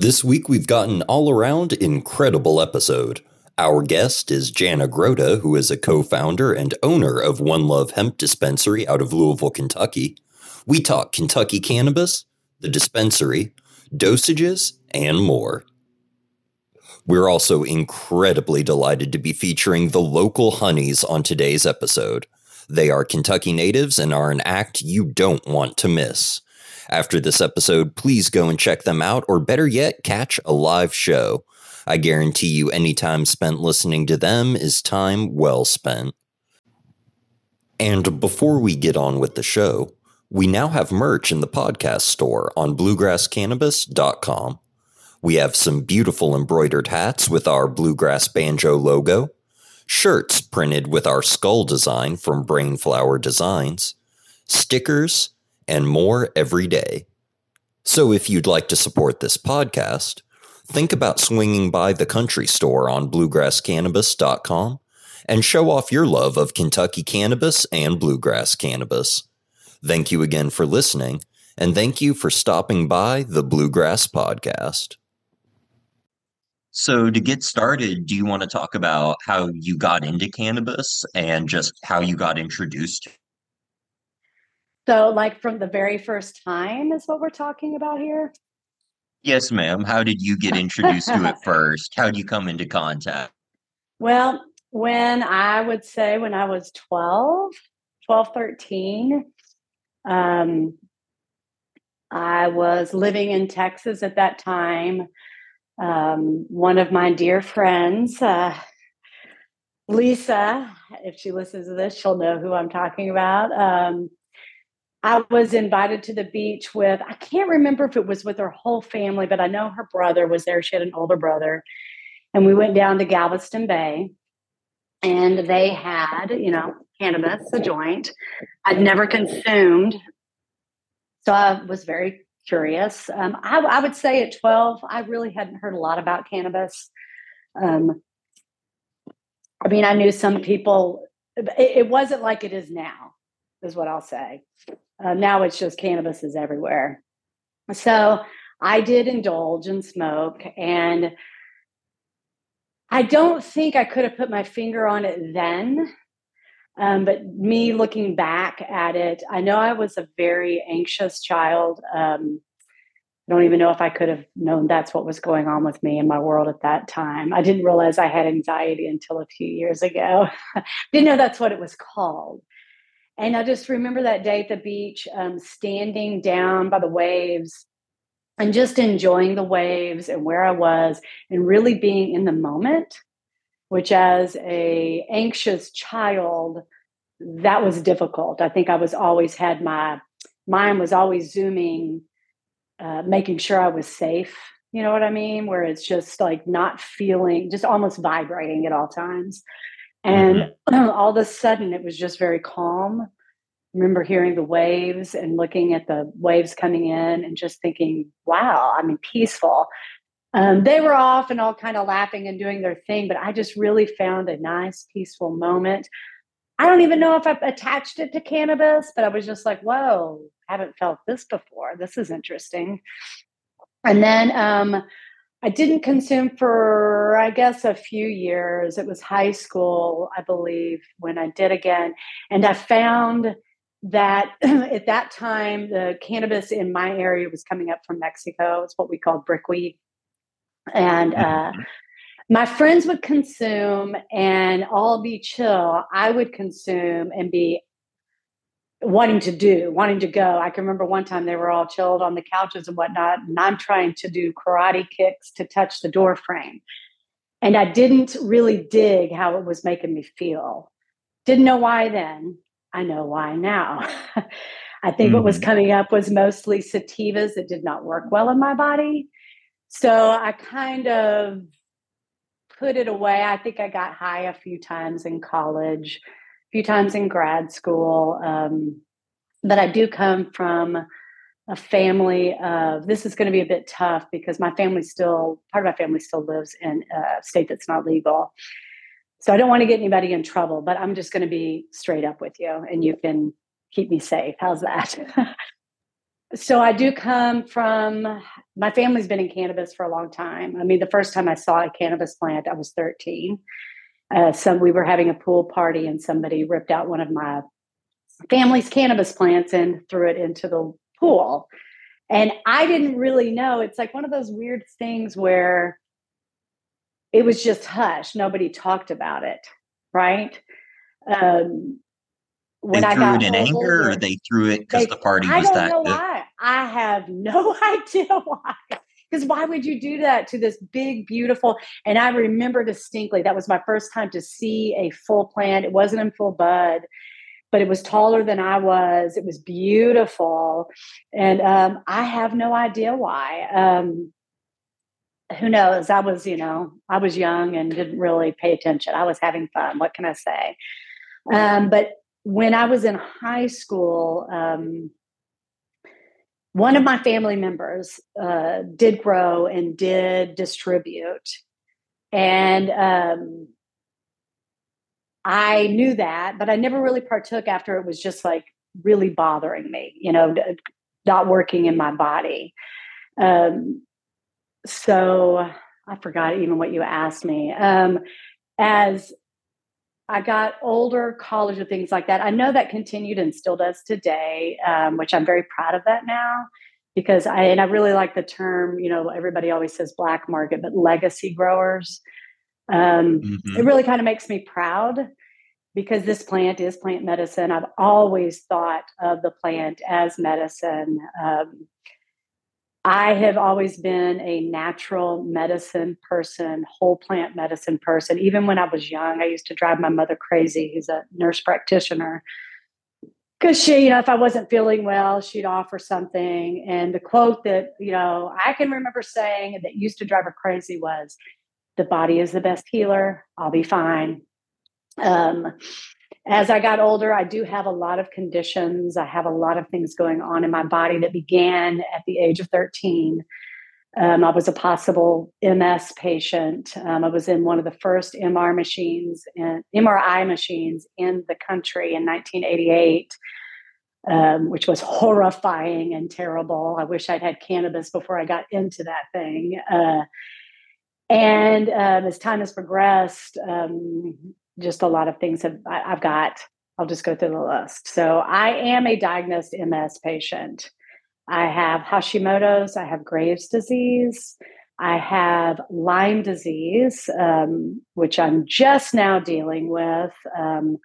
This week we've got an all around incredible episode. Our guest is Jana Groda, who is a co founder and owner of One Love Hemp Dispensary out of Louisville, Kentucky. We talk Kentucky cannabis, the dispensary, dosages, and more. We're also incredibly delighted to be featuring the local honeys on today's episode. They are Kentucky natives and are an act you don't want to miss. After this episode, please go and check them out, or better yet, catch a live show. I guarantee you, any time spent listening to them is time well spent. And before we get on with the show, we now have merch in the podcast store on bluegrasscannabis.com. We have some beautiful embroidered hats with our Bluegrass Banjo logo, shirts printed with our skull design from Brainflower Designs, stickers, and more every day. So if you'd like to support this podcast, think about swinging by the country store on bluegrasscannabis.com and show off your love of Kentucky cannabis and bluegrass cannabis. Thank you again for listening, and thank you for stopping by the Bluegrass Podcast. So, to get started, do you want to talk about how you got into cannabis and just how you got introduced so, like from the very first time is what we're talking about here? Yes, ma'am. How did you get introduced to it first? How did you come into contact? Well, when I would say when I was 12, 12, 13, um, I was living in Texas at that time. Um, one of my dear friends, uh, Lisa, if she listens to this, she'll know who I'm talking about. Um, I was invited to the beach with, I can't remember if it was with her whole family, but I know her brother was there. She had an older brother. And we went down to Galveston Bay and they had, you know, cannabis, a joint. I'd never consumed. So I was very curious. Um, I, I, would say at 12, I really hadn't heard a lot about cannabis. Um, I mean, I knew some people, it, it wasn't like it is now, is what I'll say. Uh, now it's just cannabis is everywhere. So I did indulge in smoke and I don't think I could have put my finger on it then. Um, but me looking back at it, I know I was a very anxious child. Um, I don't even know if I could have known that's what was going on with me in my world at that time. I didn't realize I had anxiety until a few years ago. didn't know that's what it was called. And I just remember that day at the beach, um, standing down by the waves and just enjoying the waves and where I was and really being in the moment, which as a anxious child, that was difficult. I think I was always had my mind was always zooming, uh, making sure I was safe. You know what I mean? Where it's just like not feeling, just almost vibrating at all times. And mm-hmm. all of a sudden, it was just very calm. I remember hearing the waves and looking at the waves coming in and just thinking, wow, I mean, peaceful. Um, they were off and all kind of laughing and doing their thing, but I just really found a nice, peaceful moment. I don't even know if I've attached it to cannabis, but I was just like, whoa, I haven't felt this before. This is interesting. And then um, I didn't consume for, I guess, a few years. It was high school, I believe, when I did again. And I found that at that time, the cannabis in my area was coming up from Mexico. It's what we call brickweed. And uh, mm-hmm. my friends would consume and all be chill. I would consume and be wanting to do, wanting to go. I can remember one time they were all chilled on the couches and whatnot, and I'm trying to do karate kicks to touch the door frame. And I didn't really dig how it was making me feel. Didn't know why then. I know why now. I think mm-hmm. what was mm-hmm. coming up was mostly sativas that did not work well in my body. So I kind of put it away. I think I got high a few times in college, few times in grad school. Um, but I do come from a family of this is going to be a bit tough because my family still part of my family still lives in a state that's not legal so I don't want to get anybody in trouble, but I'm just going to be straight up with you and you can keep me safe. How's that? so I do come from my family's been in cannabis for a long time. I mean, the first time I saw a cannabis plant, I was 13. Uh, some we were having a pool party, and somebody ripped out one of my family's cannabis plants and threw it into the pool. And I didn't really know. It's like one of those weird things where it was just hush. Nobody talked about it, right? Um, when they I got it in anger, or they threw it because the party was I that know good. Why. I have no idea why. Because why would you do that to this big, beautiful? And I remember distinctly that was my first time to see a full plant. It wasn't in full bud, but it was taller than I was. It was beautiful, and um, I have no idea why. Um, who knows? I was, you know, I was young and didn't really pay attention. I was having fun. What can I say? Um, but when I was in high school, um, one of my family members uh, did grow and did distribute. And um, I knew that, but I never really partook after it was just like really bothering me, you know, not working in my body. Um, so I forgot even what you asked me. Um, as I got older, college and things like that. I know that continued and still does today, um, which I'm very proud of that now because I and I really like the term. You know, everybody always says black market, but legacy growers. Um, mm-hmm. It really kind of makes me proud because this plant is plant medicine. I've always thought of the plant as medicine. Um, I have always been a natural medicine person, whole plant medicine person. Even when I was young, I used to drive my mother crazy, who's a nurse practitioner. Because she, you know, if I wasn't feeling well, she'd offer something. And the quote that, you know, I can remember saying that used to drive her crazy was, the body is the best healer. I'll be fine. Um, as I got older, I do have a lot of conditions. I have a lot of things going on in my body that began at the age of 13. Um, I was a possible MS patient. Um, I was in one of the first MR machines and MRI machines in the country in 1988, um, which was horrifying and terrible. I wish I'd had cannabis before I got into that thing. Uh, and um, as time has progressed, um, just a lot of things have I, have got. I'll just go through the list. So I am a diagnosed MS patient. I have Hashimoto's. I have Graves' disease. I have Lyme disease, um, which I'm just now dealing with. Um,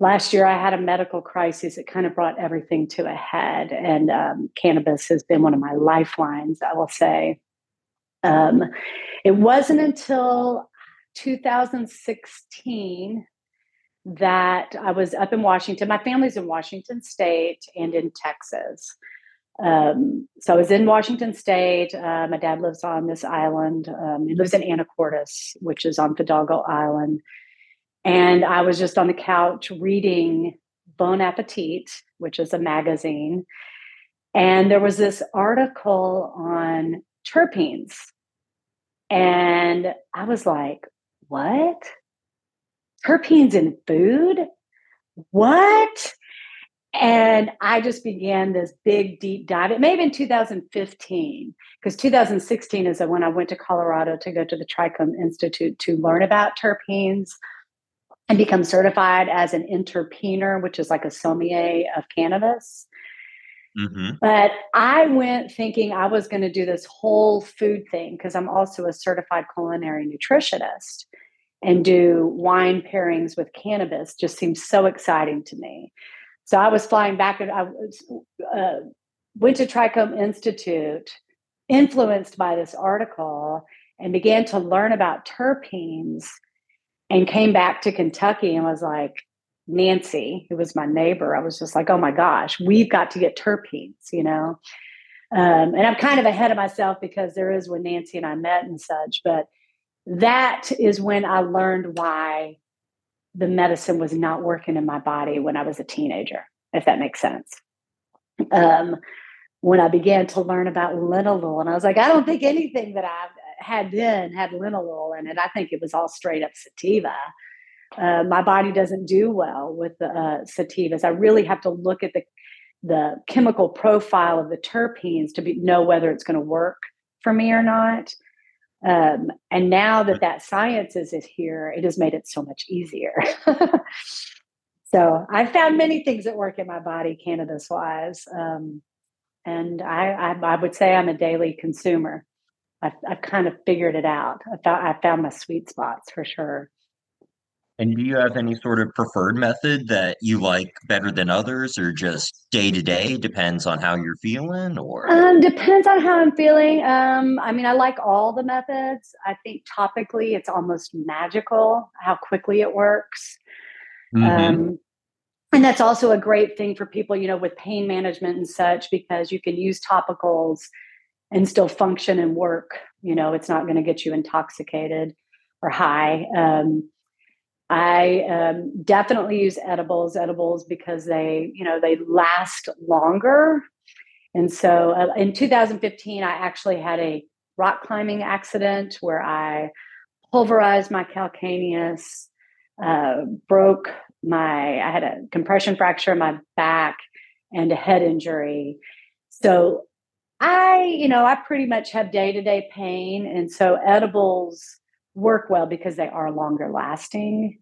last year, I had a medical crisis that kind of brought everything to a head, and um, cannabis has been one of my lifelines, I will say. Um, it wasn't until 2016 that I was up in Washington. My family's in Washington State and in Texas. Um, so I was in Washington State. Uh, my dad lives on this island. Um, he lives in Anacortes, which is on Fidalgo Island. And I was just on the couch reading Bon Appetit, which is a magazine. And there was this article on terpenes. And I was like, what? Terpenes in food? What? And I just began this big deep dive. It may have been 2015, because 2016 is when I went to Colorado to go to the Trichome Institute to learn about terpenes and become certified as an interpener, which is like a sommelier of cannabis. Mm-hmm. But I went thinking I was going to do this whole food thing because I'm also a certified culinary nutritionist and do wine pairings with cannabis just seems so exciting to me. So I was flying back and I was, uh, went to Trichome Institute, influenced by this article, and began to learn about terpenes and came back to Kentucky and was like, Nancy, who was my neighbor, I was just like, oh my gosh, we've got to get terpenes, you know? Um, and I'm kind of ahead of myself because there is when Nancy and I met and such, but that is when I learned why the medicine was not working in my body when I was a teenager, if that makes sense. Um, when I began to learn about linalool, and I was like, I don't think anything that I had then had linalool in it. I think it was all straight up sativa. Uh, my body doesn't do well with the uh, sativas. I really have to look at the the chemical profile of the terpenes to be, know whether it's going to work for me or not. Um, and now that that science is, is here, it has made it so much easier. so I've found many things that work in my body, cannabis wise. Um, and I, I, I, would say I'm a daily consumer. I've, I've kind of figured it out. I found, I found my sweet spots for sure. And do you have any sort of preferred method that you like better than others, or just day to day depends on how you're feeling? Or um, depends on how I'm feeling. Um, I mean, I like all the methods. I think topically, it's almost magical how quickly it works. Mm-hmm. Um, and that's also a great thing for people, you know, with pain management and such, because you can use topicals and still function and work. You know, it's not going to get you intoxicated or high. Um, I um, definitely use edibles, edibles because they, you know, they last longer. And so uh, in 2015, I actually had a rock climbing accident where I pulverized my calcaneus, uh, broke my, I had a compression fracture in my back and a head injury. So I, you know, I pretty much have day to day pain. And so edibles work well because they are longer lasting.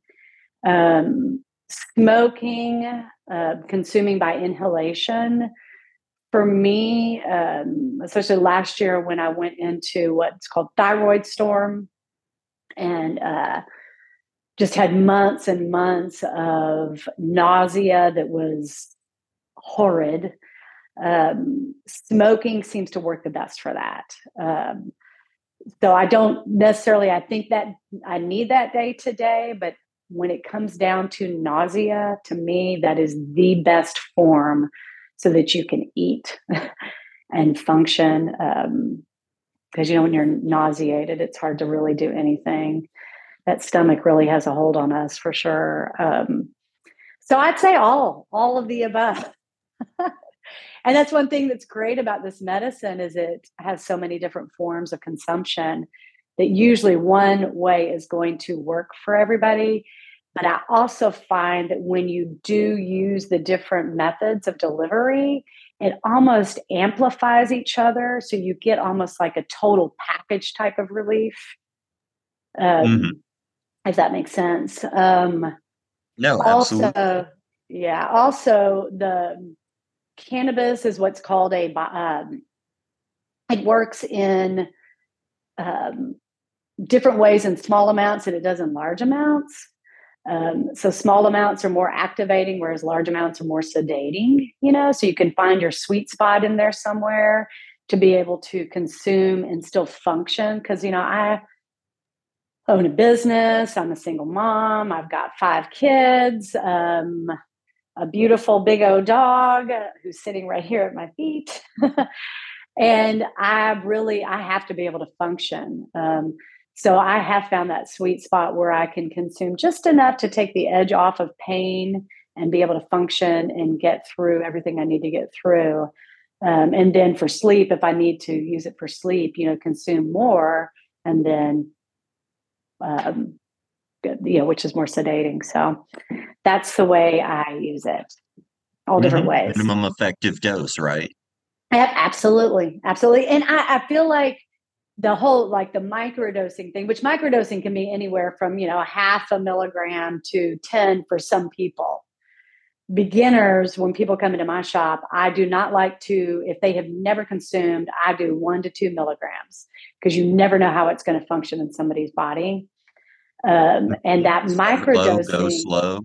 Um, smoking, uh, consuming by inhalation. For me, um, especially last year when I went into what's called thyroid storm and uh, just had months and months of nausea that was horrid. Um, smoking seems to work the best for that. Um, so I don't necessarily. I think that I need that day today, but when it comes down to nausea, to me, that is the best form so that you can eat and function. Because um, you know, when you're nauseated, it's hard to really do anything. That stomach really has a hold on us for sure. Um, so I'd say all, all of the above. and that's one thing that's great about this medicine is it has so many different forms of consumption that usually one way is going to work for everybody but I also find that when you do use the different methods of delivery, it almost amplifies each other. So you get almost like a total package type of relief. Um, mm-hmm. If that makes sense. Um, no, absolutely. Also, yeah. Also, the cannabis is what's called a. Um, it works in um, different ways in small amounts than it does in large amounts. Um, so small amounts are more activating, whereas large amounts are more sedating, you know, so you can find your sweet spot in there somewhere to be able to consume and still function. Cause, you know, I own a business, I'm a single mom, I've got five kids, um, a beautiful big old dog who's sitting right here at my feet. and I really, I have to be able to function. Um, so I have found that sweet spot where I can consume just enough to take the edge off of pain and be able to function and get through everything I need to get through. Um, and then for sleep, if I need to use it for sleep, you know, consume more and then, um, you know, which is more sedating. So that's the way I use it. All different mm-hmm. ways. Minimum effective dose, right? Yeah, absolutely, absolutely. And I, I feel like the whole like the microdosing thing, which microdosing can be anywhere from, you know, half a milligram to 10 for some people. Beginners, when people come into my shop, I do not like to, if they have never consumed, I do one to two milligrams because you never know how it's going to function in somebody's body. Um, and that microdosing, slow, go slow.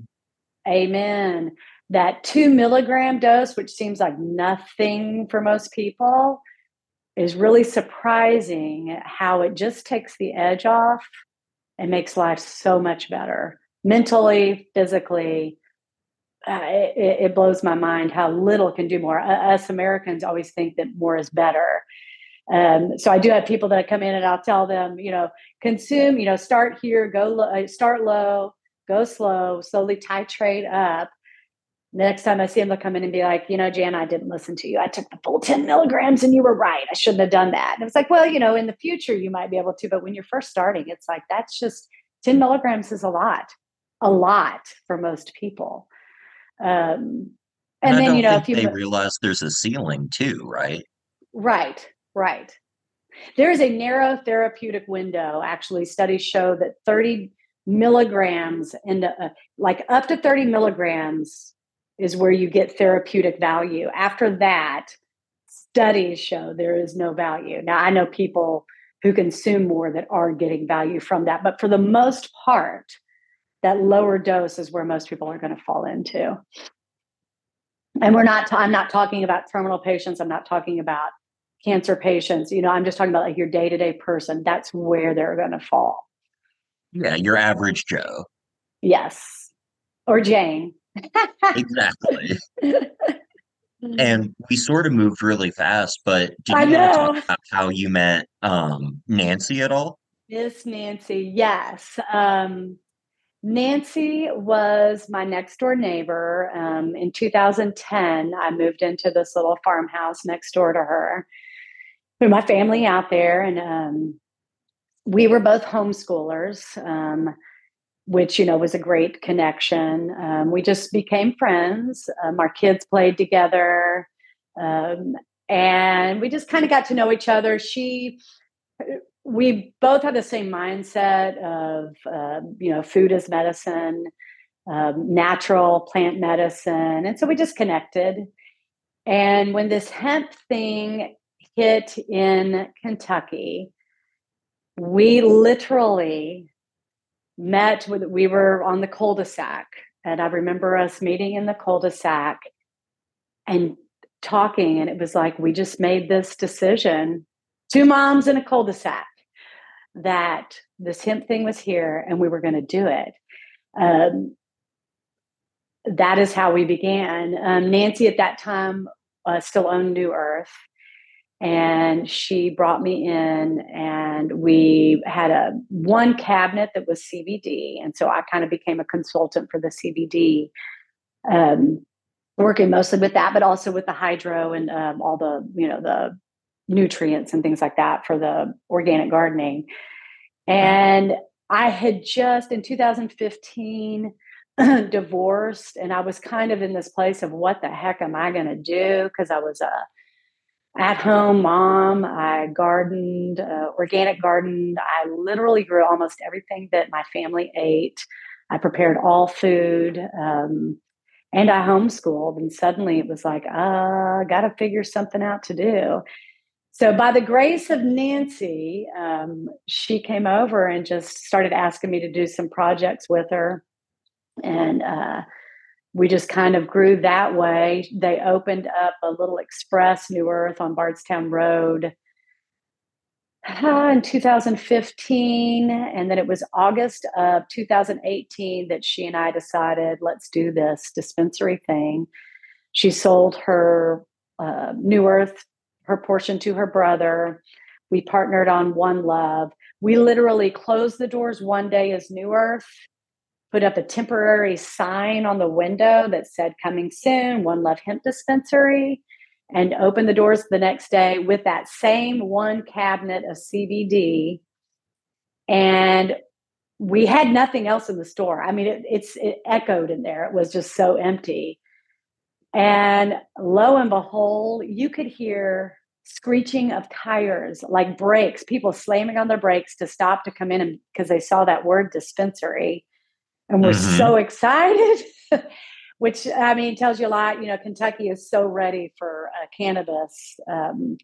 Amen. That two milligram dose, which seems like nothing for most people, is really surprising how it just takes the edge off and makes life so much better mentally, physically. Uh, it, it, blows my mind how little can do more. Uh, us Americans always think that more is better. Um, so I do have people that come in and I'll tell them, you know, consume, you know, start here, go low, uh, start low, go slow, slowly titrate up The next time I see them, they'll come in and be like, you know, Jan, I didn't listen to you. I took the full 10 milligrams and you were right. I shouldn't have done that. And it's like, well, you know, in the future you might be able to, but when you're first starting, it's like, that's just 10 milligrams is a lot, a lot for most people. Um, And, and then, you know, if you they realize there's a ceiling too, right? Right, right. There is a narrow therapeutic window. Actually, studies show that 30 milligrams and uh, like up to 30 milligrams is where you get therapeutic value. After that, studies show there is no value. Now, I know people who consume more that are getting value from that, but for the most part, that lower dose is where most people are going to fall into. And we're not, I'm not talking about terminal patients. I'm not talking about cancer patients. You know, I'm just talking about like your day to day person. That's where they're going to fall. Yeah, your average Joe. Yes. Or Jane. exactly. and we sort of moved really fast, but did you know. talk about how you met um, Nancy at all? Miss Nancy, yes. Um, Nancy was my next door neighbor. Um, in 2010, I moved into this little farmhouse next door to her. My family out there, and um, we were both homeschoolers, um, which you know was a great connection. Um, we just became friends. Um, our kids played together, um, and we just kind of got to know each other. She we both had the same mindset of uh, you know food as medicine um, natural plant medicine and so we just connected and when this hemp thing hit in kentucky we literally met with we were on the cul-de-sac and i remember us meeting in the cul-de-sac and talking and it was like we just made this decision two moms in a cul-de-sac that this hemp thing was here and we were going to do it. Um, that is how we began. Um, Nancy at that time uh, still owned New Earth, and she brought me in, and we had a one cabinet that was CBD, and so I kind of became a consultant for the CBD, um, working mostly with that, but also with the hydro and um, all the you know the nutrients and things like that for the organic gardening. And I had just in 2015 divorced, and I was kind of in this place of what the heck am I going to do? Because I was a at home mom. I gardened, uh, organic gardened. I literally grew almost everything that my family ate. I prepared all food. Um, and I homeschooled, and suddenly it was like, uh, got to figure something out to do. So, by the grace of Nancy, um, she came over and just started asking me to do some projects with her. And uh, we just kind of grew that way. They opened up a little express, New Earth, on Bardstown Road uh, in 2015. And then it was August of 2018 that she and I decided, let's do this dispensary thing. She sold her uh, New Earth her portion to her brother. We partnered on One Love. We literally closed the doors one day as New Earth, put up a temporary sign on the window that said coming soon, One Love Hemp Dispensary, and opened the doors the next day with that same one cabinet of CBD. And we had nothing else in the store. I mean, it, it's it echoed in there. It was just so empty. And lo and behold, you could hear screeching of tires, like brakes, people slamming on their brakes to stop to come in because they saw that word dispensary and we're mm-hmm. so excited. Which I mean tells you a lot. You know, Kentucky is so ready for uh, cannabis, um,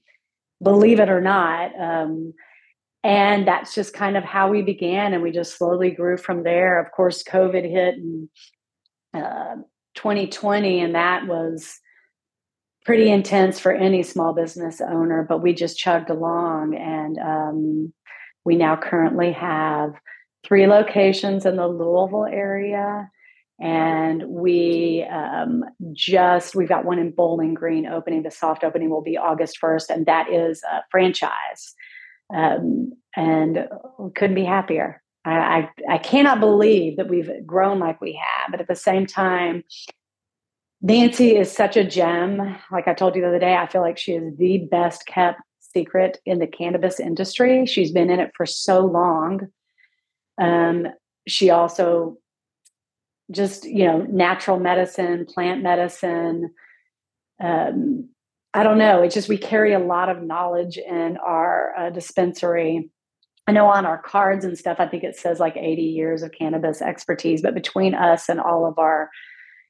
believe it or not. Um, and that's just kind of how we began, and we just slowly grew from there. Of course, COVID hit in uh, 2020, and that was pretty intense for any small business owner, but we just chugged along. And um, we now currently have three locations in the Louisville area. And we um, just, we've got one in Bowling Green opening. The soft opening will be August 1st, and that is a franchise. Um, and couldn't be happier. I, I, I cannot believe that we've grown like we have, but at the same time, Nancy is such a gem. Like I told you the other day, I feel like she is the best kept secret in the cannabis industry. She's been in it for so long. Um, she also just, you know, natural medicine, plant medicine, um, I don't know. It's just we carry a lot of knowledge in our uh, dispensary. I know on our cards and stuff, I think it says like 80 years of cannabis expertise, but between us and all of our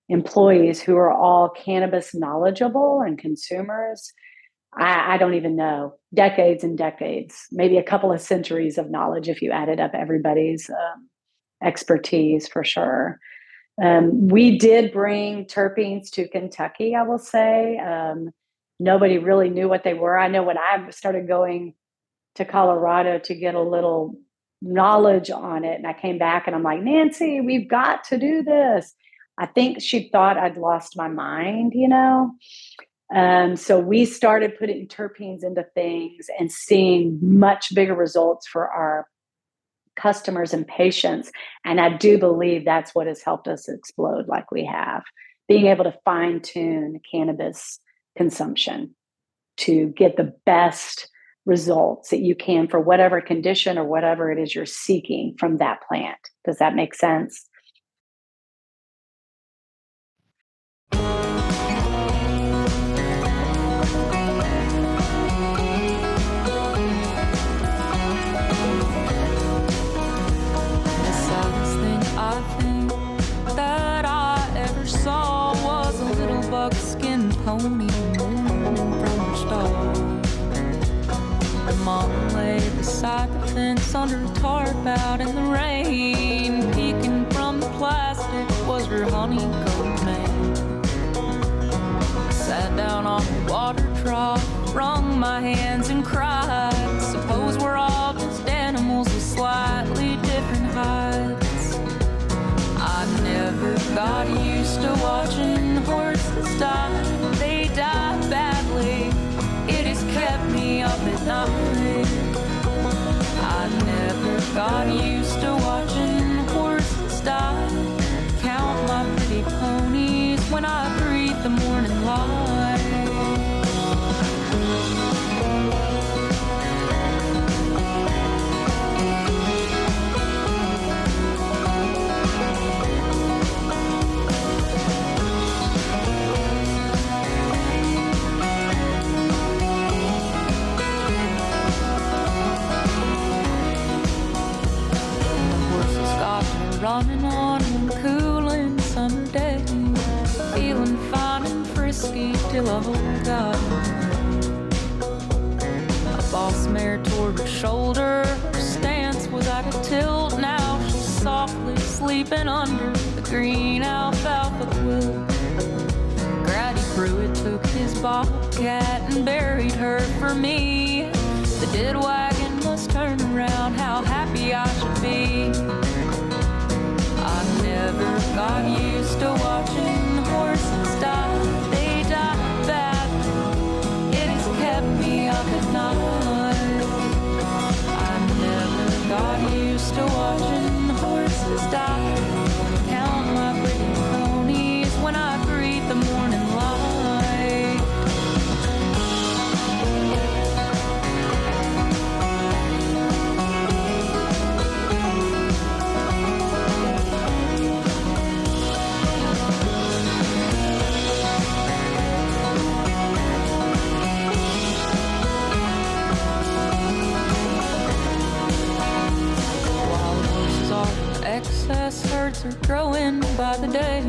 employees who are all cannabis knowledgeable and consumers, I, I, don't even know, decades and decades, maybe a couple of centuries of knowledge if you added up everybody's um, expertise for sure. Um, we did bring terpenes to Kentucky, I will say. Um, nobody really knew what they were. I know when I started going to Colorado to get a little knowledge on it, and I came back and I'm like, Nancy, we've got to do this. I think she thought I'd lost my mind, you know? Um, so we started putting terpenes into things and seeing much bigger results for our customers and patients. And I do believe that's what has helped us explode like we have, being able to fine tune cannabis consumption to get the best results that you can for whatever condition or whatever it is you're seeking from that plant. Does that make sense? Beside the fence under a tarp out in the rain. Peeking from the plastic was her honeycomb man. Sat down on the water trough, wrung my hands and cried. Suppose we're all just animals with slightly different hides. I never got used to watching horses die They die badly. It has kept me up at night. Never got sleeping under the green alfalfa quilt. Grady Pruitt took his bobcat and buried her for me. The dead wagon must turn around, how happy I should be I never got used to watching the horses die. They die badly. It has kept me up at night. I never got used to watching horses die. Count my pretty ponies when I breathe the morning are growing by the day.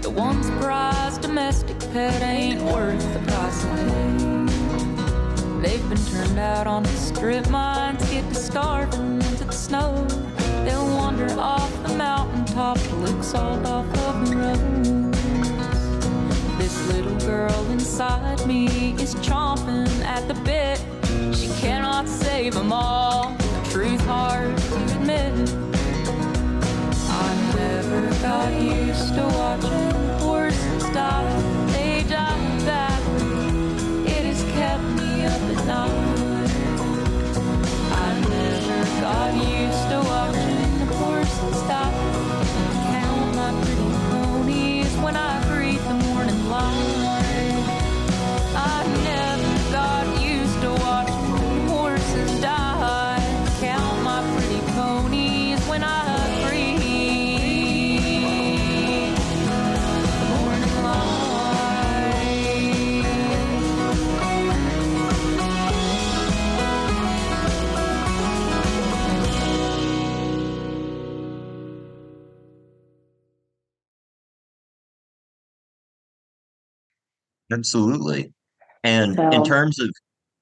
The once prized domestic pet ain't worth the price of hay. They've been turned out on the strip mines, get to starving into the snow. They'll wander off the mountaintop to lick salt off of the road. This little girl inside me is chomping at the bit. She cannot save them all. The truth hard to admit got used to watching horses die. They die badly. It has kept me up at night. I never got used to watching Absolutely. And So, in terms of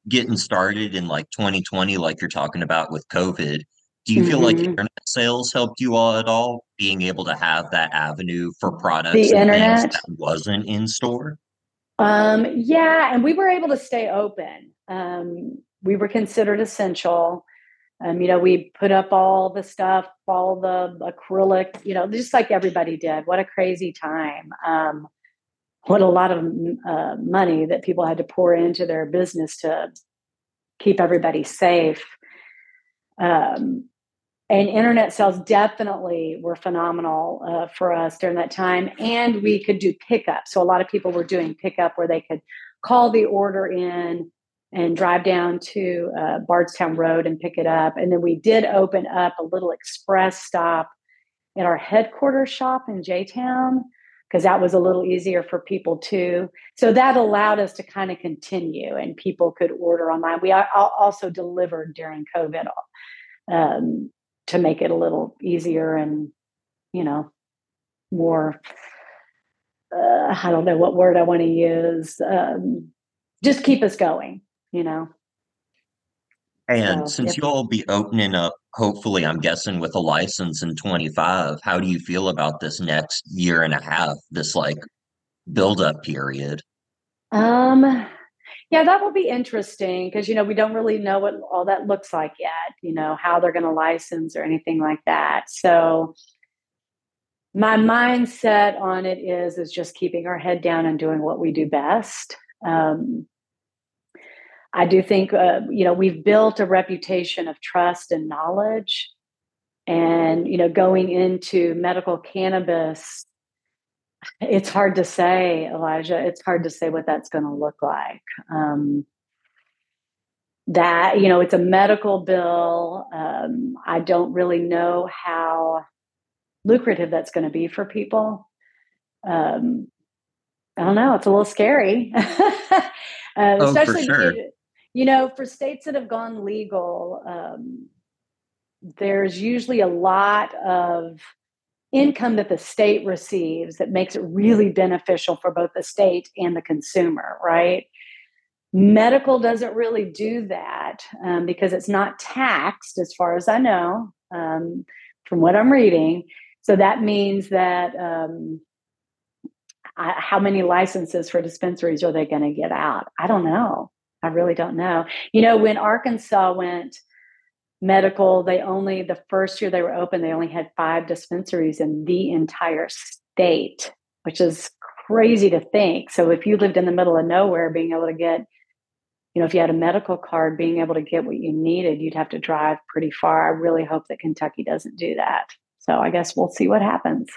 getting started in like 2020, like you're talking about with COVID, do you feel like mhm. internet sales helped you all at all? Being able to have that avenue for products the and things internet. that wasn't in store? Um, yeah, and we were able to stay open. Um, we were considered essential. Um, you know, we put up all the stuff, all the acrylic, you know, just like everybody did. What a crazy time. Um, what a lot of uh, money that people had to pour into their business to keep everybody safe. Um, and internet sales definitely were phenomenal uh, for us during that time. And we could do pickup. So a lot of people were doing pickup where they could call the order in and drive down to uh, Bardstown Road and pick it up. And then we did open up a little express stop in our headquarters shop in J Town because that was a little easier for people too. So that allowed us to kind of continue and people could order online. We also delivered during COVID um, to make it a little easier and, you know, more, uh, I don't know what word I want to use, um, just keep us going, you know. And So, since you'll be opening up, hopefully, I'm guessing with a license in 25, how do you feel about this next year and a half, this like build up period? Um, yeah, that will be interesting because you know we don't really know what all that looks like yet. You know how they're going to license or anything like that. So my mindset on it is is just keeping our head down and doing what we do best. Um, I do think uh, you know we've built a reputation of trust and knowledge, and you know going into medical cannabis, it's hard to say, Elijah. It's hard to say what that's going to look like. Um, that you know it's a medical bill. Um, I don't really know how lucrative that's going to be for people. Um, I don't know. It's a little scary, uh, Oh, especially sure. because, you know, for states that have gone legal. Um, there's usually a lot of income that the state receives that makes it really beneficial for both the state and the consumer, right? Medical doesn't really do that um, because it's not taxed, as far as I know, um, from what I'm reading. So that means that um, I, how many licenses for dispensaries are they going to get out? I don't know. I really don't know. You know, when Arkansas went medical, they only, the first year they were open, they only had five dispensaries in the entire state, which is crazy to think. So if you lived in the middle of nowhere, being able to get, you know, if you had a medical card, being able to get what you needed, you'd have to drive pretty far. I really hope that Kentucky doesn't do that. So I guess we'll see what happens.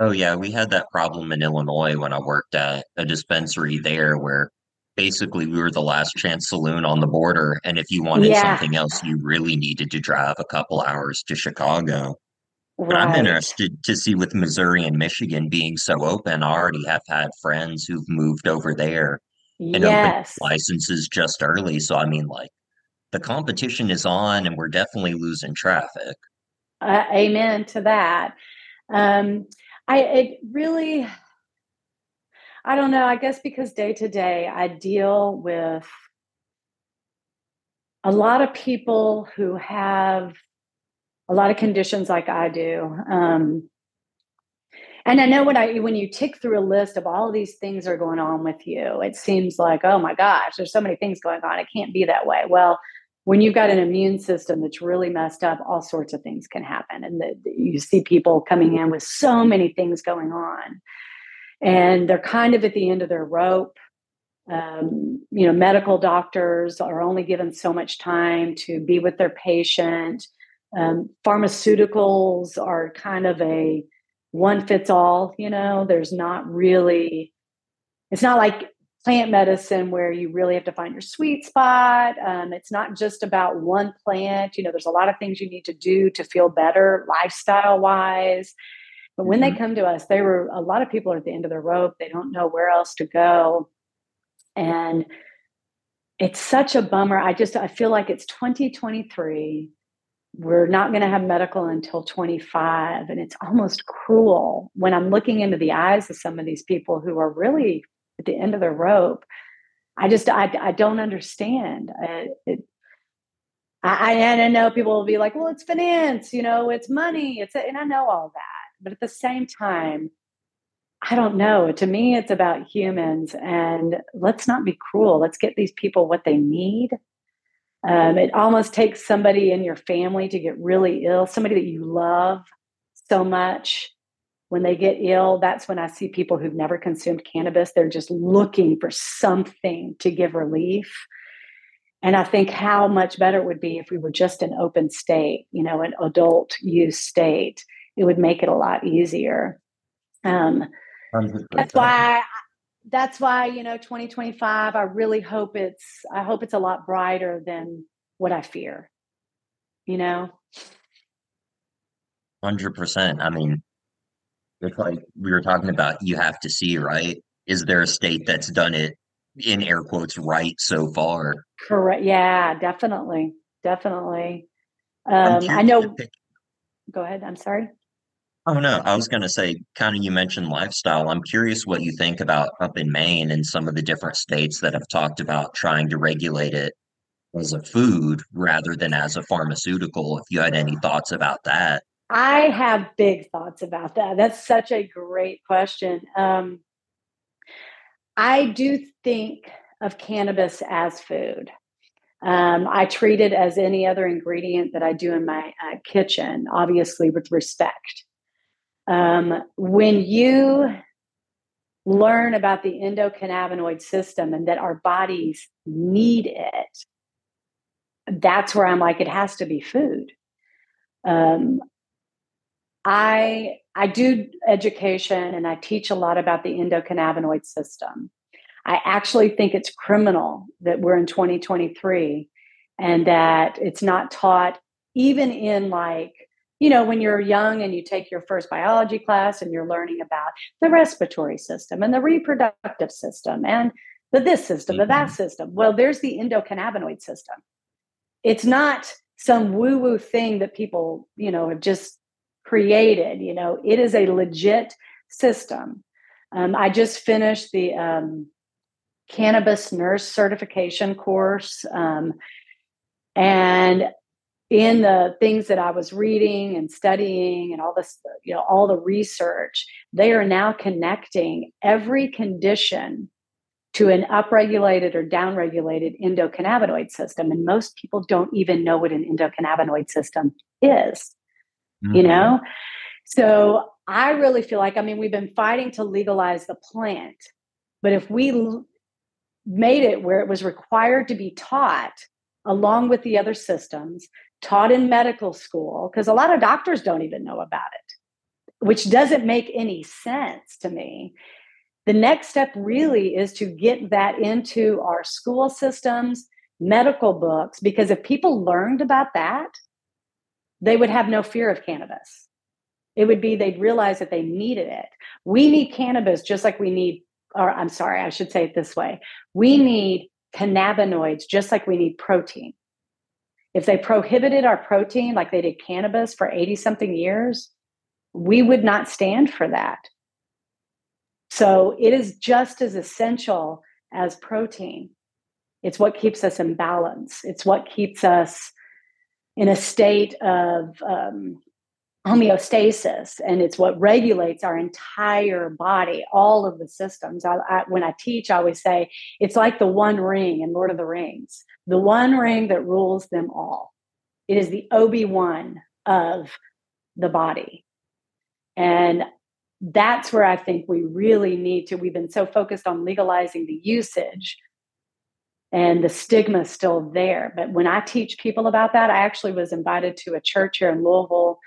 Oh, yeah, we had that problem in Illinois when I worked at a dispensary there where basically we were the last chance saloon on the border. And if you wanted Yeah, something else, you really needed to drive a couple hours to Chicago. But I'm interested to see with Missouri and Michigan being so open, I already have had friends who've moved over there and opened licenses just early. So, I mean, like, the competition is on and we're definitely losing traffic. Uh, amen to that. Um, I it really, I don't know. I guess because day to day I deal with a lot of people who have a lot of conditions like I do. Um, and I know when I when you tick through a list of all of these things are going on with you, it seems like, oh my gosh, there's so many things going on. It can't be that way. Well, when you've got an immune system that's really messed up, all sorts of things can happen. And the, you see people coming in with so many things going on. And they're kind of at the end of their rope. Um, you know, medical doctors are only given so much time to be with their patient. Um, pharmaceuticals are kind of a one fits all, you know, there's not really, it's not like plant medicine where you really have to find your sweet spot. Um, it's not just about one plant. You know, there's a lot of things you need to do to feel better lifestyle wise. But when they Mhm. come to us, they were a lot of people are at the end of their rope. They don't know where else to go. And it's such a bummer. I just I feel like it's 2023 we're not going to have medical until 25 and it's almost cruel when i'm looking into the eyes of some of these people who are really at the end of the rope. I just I, I don't understand. I, it, I, and I know people will be like, well, it's finance, you know, it's money, it's and I know all that, but at the same time, I don't know. To me, it's about humans, and let's not be cruel. Let's get these people what they need. Um, it almost takes somebody in your family to get really ill, somebody that you love so much. When they get ill, that's when I see people who've never consumed cannabis. They're just looking for something to give relief. And I think how much better it would be if we were just an open state, you know, an adult use state. It would make it a lot easier. Um, That's why that's why you know 2025 i really hope it's i hope it's a lot brighter than what i fear you know? 100% i mean it's like we were talking about you have to see right? Is there a state that's done it in air quotes right so far? Correct yeah definitely definitely. Um i know go ahead i'm sorry Oh no, I was going to say, kind of, you mentioned lifestyle. I'm curious what you think about up in Maine and some of the different states that have talked about trying to regulate it as a food rather than as a pharmaceutical. If you had any thoughts about that, I have big thoughts about that. That's such a great question. Um, I do think of cannabis as food. Um, I treat it as any other ingredient that I do in my uh, kitchen, obviously with respect. Um, when you learn about the endocannabinoid system and that our bodies need it, that's where I'm like, it has to be food. Um, I I do education and I teach a lot about the endocannabinoid system. I actually think it's criminal that we're in 2023 and that it's not taught even in like you know, when you're young and you take your first biology class and you're learning about the respiratory system and the reproductive system and the this system, the that mm-hmm. system. Well, there's the endocannabinoid system. It's not some woo woo thing that people, you know, have just created. You know, it is a legit system. Um, I just finished the um, cannabis nurse certification course. Um, and in the things that I was reading and studying and all this, you know, all the research, they are now connecting every condition to an upregulated or downregulated endocannabinoid system. And most people don't even know what an endocannabinoid system is, mm-hmm. you know? So I really feel like, I mean, we've been fighting to legalize the plant, but if we l- made it where it was required to be taught along with the other systems taught in medical school, because a lot of doctors don't even know about it, which doesn't make any sense to me. The next step really is to get that into our school systems, medical books, because if people learned about that, they would have no fear of cannabis. It would be they'd realize that they needed it. We need cannabis just like we need, or I'm sorry, I should say it this way. We need cannabinoids just like we need protein. If they prohibited our protein like they did cannabis for 80 something years, we would not stand for that. So it is just as essential as protein. It's what keeps us in balance, it's what keeps us in a state of um, homeostasis and it's what regulates our entire body all of the systems I, I, when i teach i always say it's like the one ring in lord of the rings the one ring that rules them all. It is the obi-wan of the body. And that's where i think we really need to we've been so focused on legalizing the usage and the stigma is still there. But when i teach people about that i actually was invited to a church here in louisville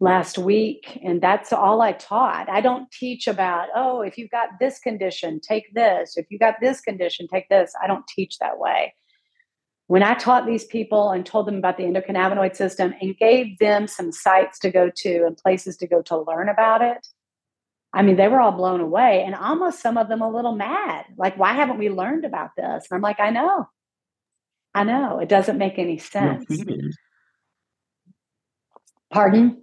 last week and that's all i taught. I don't teach about oh if you've got this condition take this. If you've got this condition take this. I don't teach that way when i taught these people and told them about the endocannabinoid system and gave them some sites to go to and places to go to learn about it i mean they were all blown away and almost some of them a little mad. Like why haven't we learned about this? And i'm like i know. I know. It doesn't make any sense. pardon?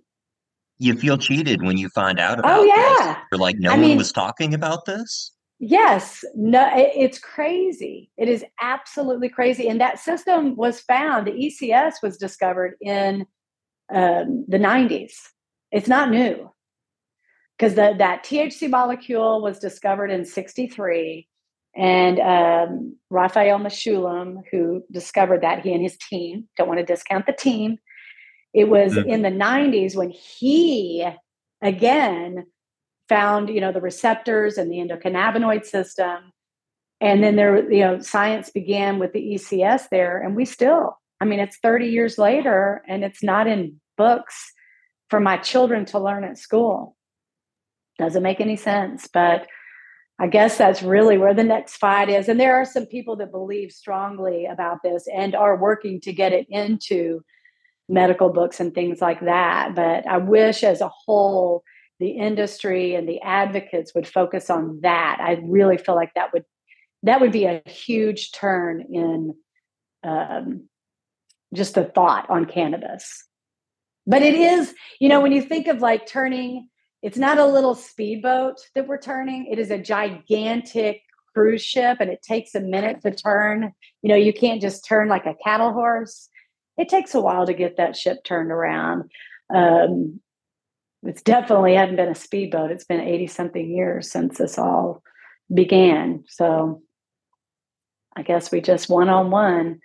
You feel cheated when you find out oh, about oh yeah. This. you're like no I one mean, was talking about this Yes, no, it's crazy. It is absolutely crazy. And that system was found, the ECS was discovered in um, the 90s. It's not new because that THC molecule was discovered in 63. And um, Raphael Mechoulam, who discovered that, he and his team, don't want to discount the team. It was mm-hmm. in the 90s when he, again, found you know the receptors and the endocannabinoid system. And then there you know science began with the ecs there and we still i mean it's 30 years later and it's not in books for my children to learn at school. Doesn't make any sense but i guess that's really where the next fight is. And there are some people that believe strongly about this and are working to get it into medical books and things like that but i wish as a whole the industry and the advocates would focus on that. I really feel like that would that would be a huge turn in um, just the thought on cannabis. But it is you know when you think of like turning it's not a little speedboat that we're turning. It is a gigantic cruise ship and it takes a minute to turn. You know you can't just turn like a cattle horse. It takes a while to get that ship turned around. Um, it's definitely hadn't been a speedboat. It's been 80 something years since this all began. So I guess we just one on one.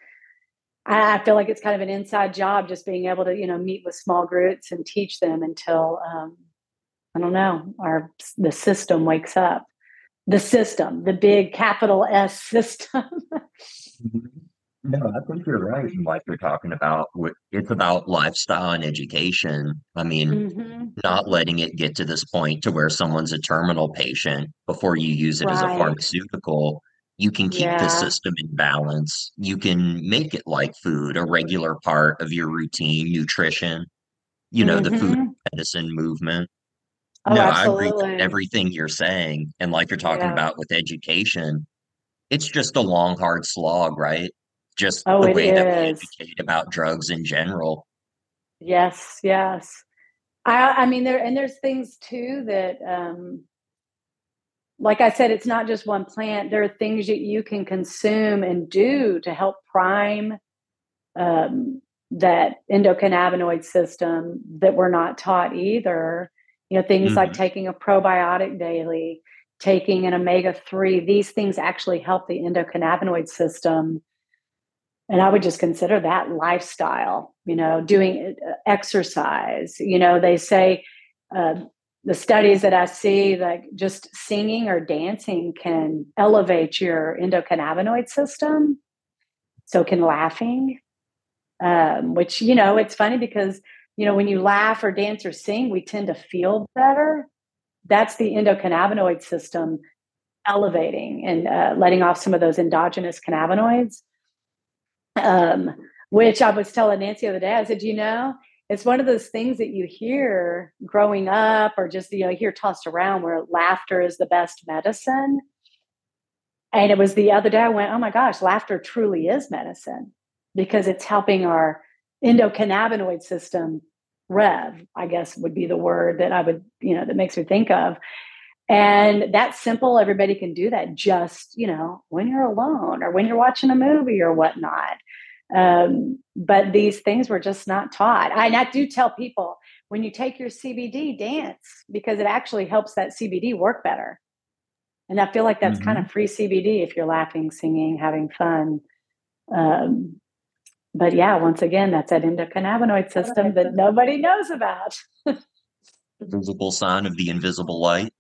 I feel like it's kind of an inside job just being able to, you know, meet with small groups and teach them until um, I don't know, our the system wakes up. The system, the big capital S system. mm-hmm. No, I think you're right. And like you're talking about, it's about lifestyle and education. I mean, mm-hmm. not letting it get to this point to where someone's a terminal patient before you use it as a pharmaceutical. You can keep yeah. the system in balance. You can make it like food, a regular part of your routine, nutrition, you know, the food mm-hmm. medicine movement. Oh, no. I agree with everything you're saying. And like you're talking yeah. about with education, it's just a long, hard slog, right? Just oh, the way that we educate about drugs in general. Yes, yes. I, I mean, there and there's things too that, um, like I said, it's not just one plant. There are things that you can consume and do to help prime um, that endocannabinoid system that we're not taught either. You know, things mm-hmm. like taking a probiotic daily, taking an omega 3, these things actually help the endocannabinoid system and i would just consider that lifestyle you know doing uh, exercise. You know they say uh, the studies that i see like just singing or dancing can elevate your endocannabinoid system so can laughing. Um, which you know it's funny because you know when you laugh or dance or sing we tend to feel better. That's the endocannabinoid system elevating and uh, letting off some of those endogenous cannabinoids um, which I was telling Nancy the other day. I said, you know, it's one of those things that you hear growing up or just, you know, hear tossed around where laughter is the best medicine. And it was the other day I went, oh my gosh, laughter truly is medicine because it's helping our endocannabinoid system rev, I guess would be the word that I would, you know, that makes me think of. And that's simple. Everybody can do that just, you know, when you're alone or when you're watching a movie or whatnot. Um, but these things were just not taught. I, I do tell people when you take your CBD, dance because it actually helps that CBD work better. And I feel like that's mm-hmm. kind of free CBD if you're laughing, singing, having fun. Um, but yeah, once again, that's that endocannabinoid system that nobody knows about. Visible sign of the invisible light.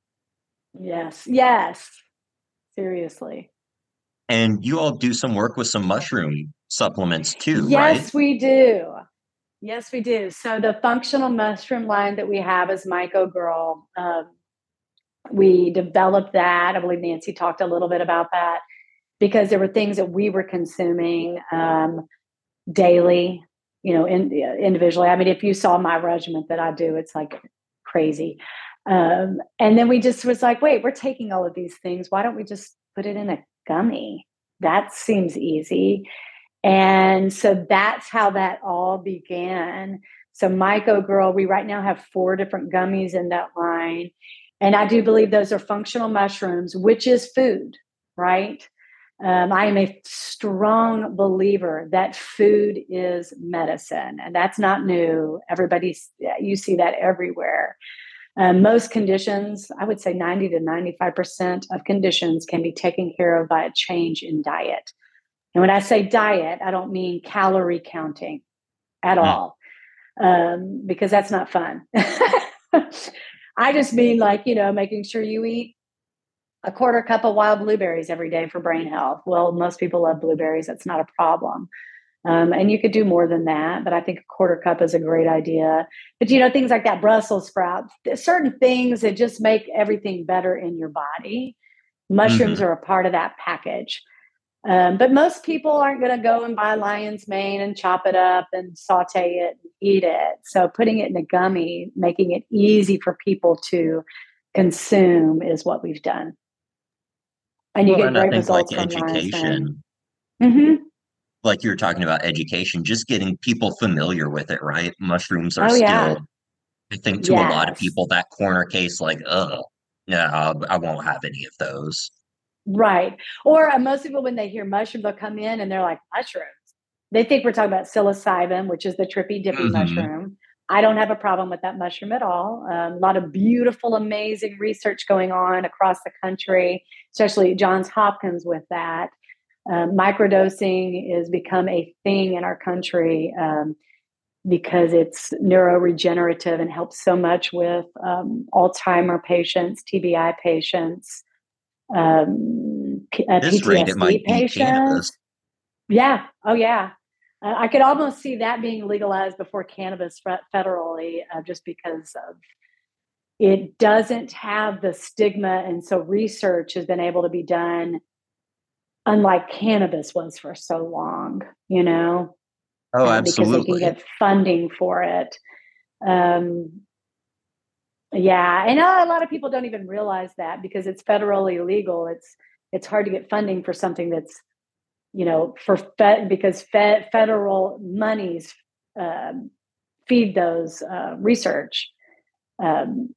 Yes. Yes. Seriously. And you all do some work with some mushroom supplements too, yes, right? we do. Yes, we do. So the functional mushroom line that we have is Myco Girl. Um, we developed that. I believe Nancy talked a little bit about that because there were things that we were consuming um, daily, you know, in, individually. I mean, if you saw my regimen that I do, it's like crazy. Um, and then we just was like, wait, we're taking all of these things. Why don't we just put it in a gummy? That seems easy. And so that's how that all began. So Myco Girl, we right now have four different gummies in that line. and I do believe those are functional mushrooms, which is food, right? Um, I am a strong believer that food is medicine, and that's not new. Everybody, you see that everywhere. Um, most conditions, I would say 90 to 95% of conditions can be taken care of by a change in diet. And when I say diet, I don't mean calorie counting at mm. all, um, because that's not fun. I just mean like, you know, making sure you eat a quarter cup of wild blueberries every day for brain health. Well, most people love blueberries. That's not a problem. Um, and you could do more than that, but I think a quarter cup is a great idea. But you know, things like that Brussels sprouts, certain things that just make everything better in your body. Mushrooms mm-hmm. are a part of that package. Um, but most people aren't going to go and buy lion's mane and chop it up and saute it and eat it. So putting it in a gummy, making it easy for people to consume is what we've done. And you well, get great results like education. Mm-hmm. Like you were talking about education, just getting people familiar with it, right? Mushrooms are oh, still, yeah. I think, to yes. a lot of people, that corner case, like, oh, no, I won't have any of those. Right. Or uh, most people, when they hear mushroom, they'll come in and they're like, mushrooms. They think we're talking about psilocybin, which is the trippy dippy mm-hmm. mushroom. I don't have a problem with that mushroom at all. Um, a lot of beautiful, amazing research going on across the country, especially Johns Hopkins with that. Um, microdosing has become a thing in our country um, because it's neuroregenerative and helps so much with um, Alzheimer patients, TBI patients, um, P- uh, PTSD patients. Yeah. Oh, yeah. Uh, I could almost see that being legalized before cannabis federally, uh, just because of it doesn't have the stigma, and so research has been able to be done, unlike cannabis was for so long. You know. Oh, absolutely. Uh, because they can get funding for it. Um, yeah, I know a lot of people don't even realize that because it's federally illegal. It's it's hard to get funding for something that's, you know, for fed because fed, federal monies um, feed those uh, research um,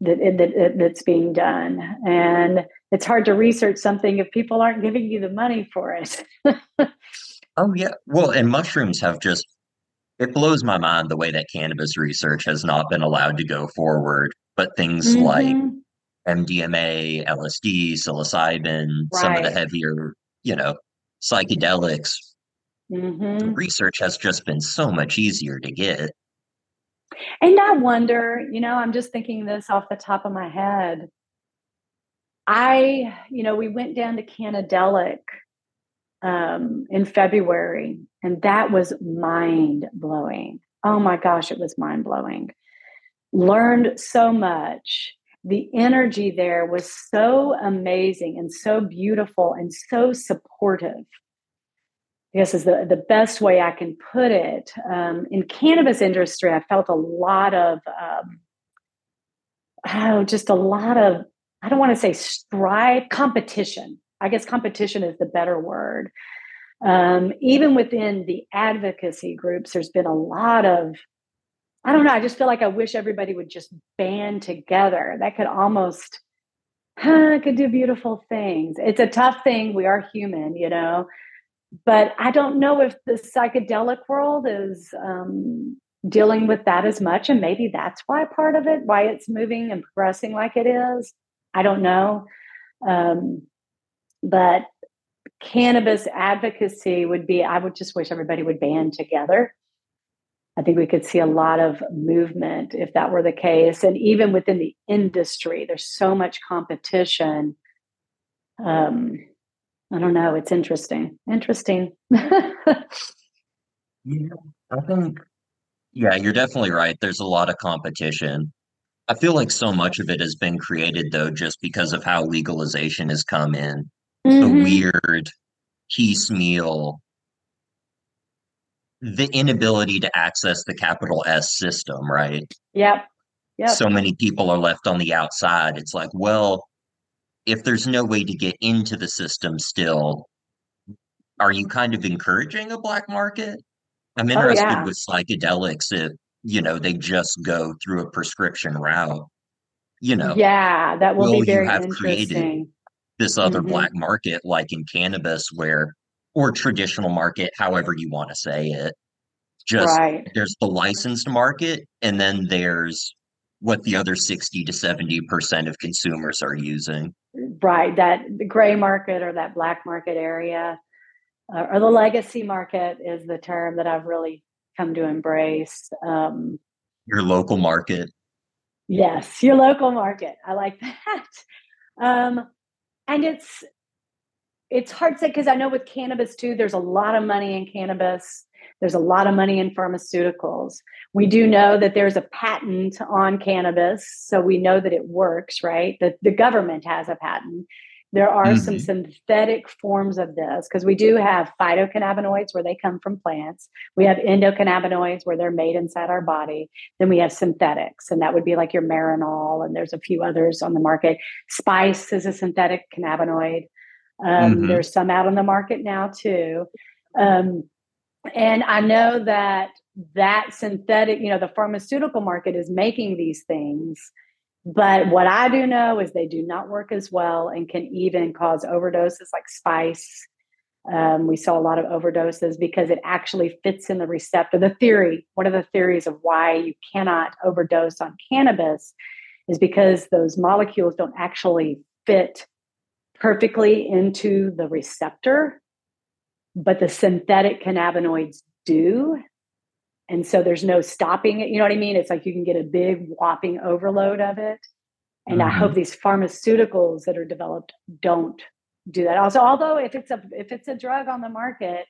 that, that that's being done, and it's hard to research something if people aren't giving you the money for it. oh yeah, well, and mushrooms have just it blows my mind the way that cannabis research has not been allowed to go forward, but things mm-hmm. like MDMA, LSD, psilocybin, right. some of the heavier, you know, psychedelics, mm-hmm. research has just been so much easier to get. And I wonder, you know, I'm just thinking this off the top of my head. I, you know, we went down to Cannadelic um, in February, and that was mind blowing. Oh my gosh, it was mind blowing. Learned so much. The energy there was so amazing and so beautiful and so supportive. I guess is the, the best way I can put it. Um, in cannabis industry, I felt a lot of um, oh, just a lot of I don't want to say strive competition I guess competition is the better word. Um, even within the advocacy groups, there's been a lot of, I don't know, I just feel like I wish everybody would just band together. That could almost, huh, could do beautiful things. It's a tough thing. We are human, you know, but I don't know if the psychedelic world is um, dealing with that as much. And maybe that's why part of it, why it's moving and progressing like it is. I don't know. Um, but cannabis advocacy would be, I would just wish everybody would band together. I think we could see a lot of movement if that were the case. And even within the industry, there's so much competition. Um, I don't know. It's interesting. Interesting. yeah, I think, yeah, you're definitely right. There's a lot of competition. I feel like so much of it has been created, though, just because of how legalization has come in mm-hmm. the weird piecemeal the inability to access the capital S system, right? Yep. Yep. So many people are left on the outside. It's like, well, if there's no way to get into the system still, are you kind of encouraging a black market? I'm oh, interested oh, yeah. with psychedelics if, you know, they just go through a prescription route. you know, yeah, that will, will be very you have created interesting. This other Mhm. black market like in cannabis where or traditional market, however you want to say it. Just Right. there's the licensed market and then there's what the other 60 to 70% of consumers are using. Right. That the gray market or that black market area uh, or the legacy market is the term that I've really come to embrace. Um, Your local market. Yes, your local market. I like that. Um, and it's it's hard to say because I know with cannabis too, there's a lot of money in cannabis. There's a lot of money in pharmaceuticals. We do know that there's a patent on cannabis, so we know that it works, right? That the government has a patent. There are some Mhm. synthetic forms of this because we do have phytocannabinoids where they come from plants. We have endocannabinoids where they're made inside our body. Then we have synthetics, and that would be like your Marinol, and there's a few others on the market. Spice is a synthetic cannabinoid. Um, Mhm. There's some out on the market now too. Um, and I know that that synthetic, you know, the pharmaceutical market is making these things. But what I do know is they do not work as well and can even cause overdoses like spice. Um, we saw a lot of overdoses because it actually fits in the receptor. The theory, one of the theories of why you cannot overdose on cannabis is because those molecules don't actually fit perfectly into the receptor, but the synthetic cannabinoids do. And so there's no stopping it. You know what I mean? It's like you can get a big whopping overload of it. And I hope these pharmaceuticals that are developed don't do that. Also, although if it's a if it's a drug on the market,